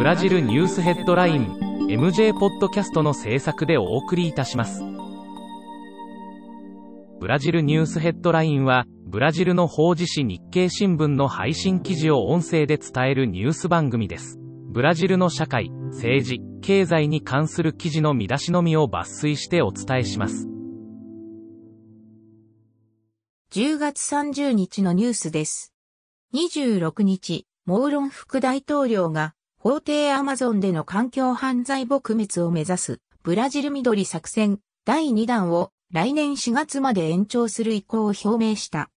ブラジルニュースヘッドライン MJ ポッドキャストの制作でお送りいたします。ブラジルニュースヘッドラインは、ブラジルの法事紙日経新聞の配信記事を音声で伝えるニュース番組です。ブラジルの社会、政治、経済に関する記事の見出しのみを抜粋してお伝えします。10月30日のニュースです。26日、モーロン副大統領が法廷アマゾンでの環境犯罪撲滅を目指すブラジル緑作戦第2弾を来年4月まで延長する意向を表明した。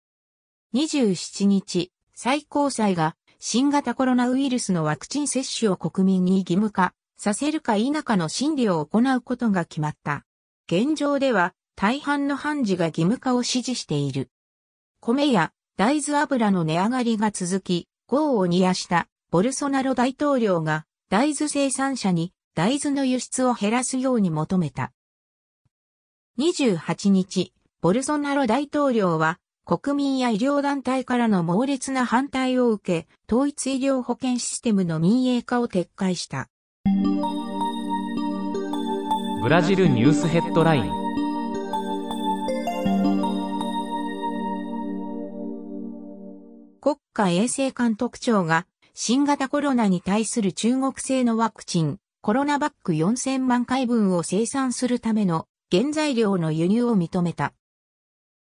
27日、最高裁が新型コロナウイルスのワクチン接種を国民に義務化させるか否かの審理を行うことが決まった。現状では大半の判事が義務化を支持している。米や大豆油の値上がりが続き、豪を煮やしたボルソナロ大統領が大豆生産者に大豆の輸出を減らすように求めた。28日、ボルソナロ大統領は国民や医療団体からの猛烈な反対を受け、統一医療保険システムの民営化を撤回した。ブラジルニュースヘッドライン国家衛生監督庁が新型コロナに対する中国製のワクチン、コロナバック4000万回分を生産するための原材料の輸入を認めた。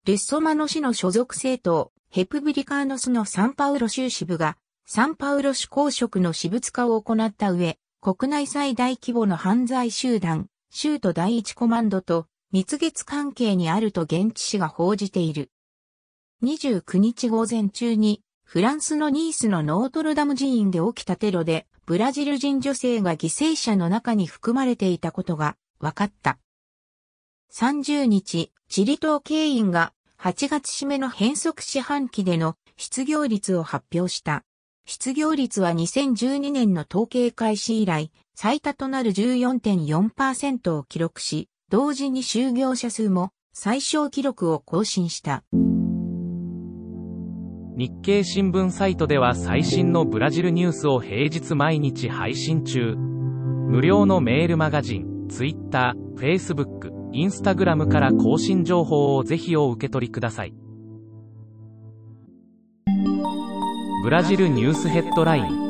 ルッソマノ市の所属政党、ヘプブリカーノスのサンパウロ州支部が、サンパウロ市公職の私物化を行った上、国内最大規模の犯罪集団、州都第一コマンドと蜜月関係にあると現地紙が報じている。29日午前中に、フランスのニースのノートルダム寺院で起きたテロで、ブラジル人女性が犠牲者の中に含まれていたことが分かった。30日、チリ島経員が8月締めの変則四半期での失業率を発表した。失業率は2012年の統計開始以来、最多となる14.4%を記録し、同時に就業者数も最小記録を更新した。日経新聞サイトでは最新のブラジルニュースを平日毎日配信中。無料のメールマガジン、Twitter、Facebook、Instagram から更新情報をぜひお受け取りください。ブラジルニュースヘッドライン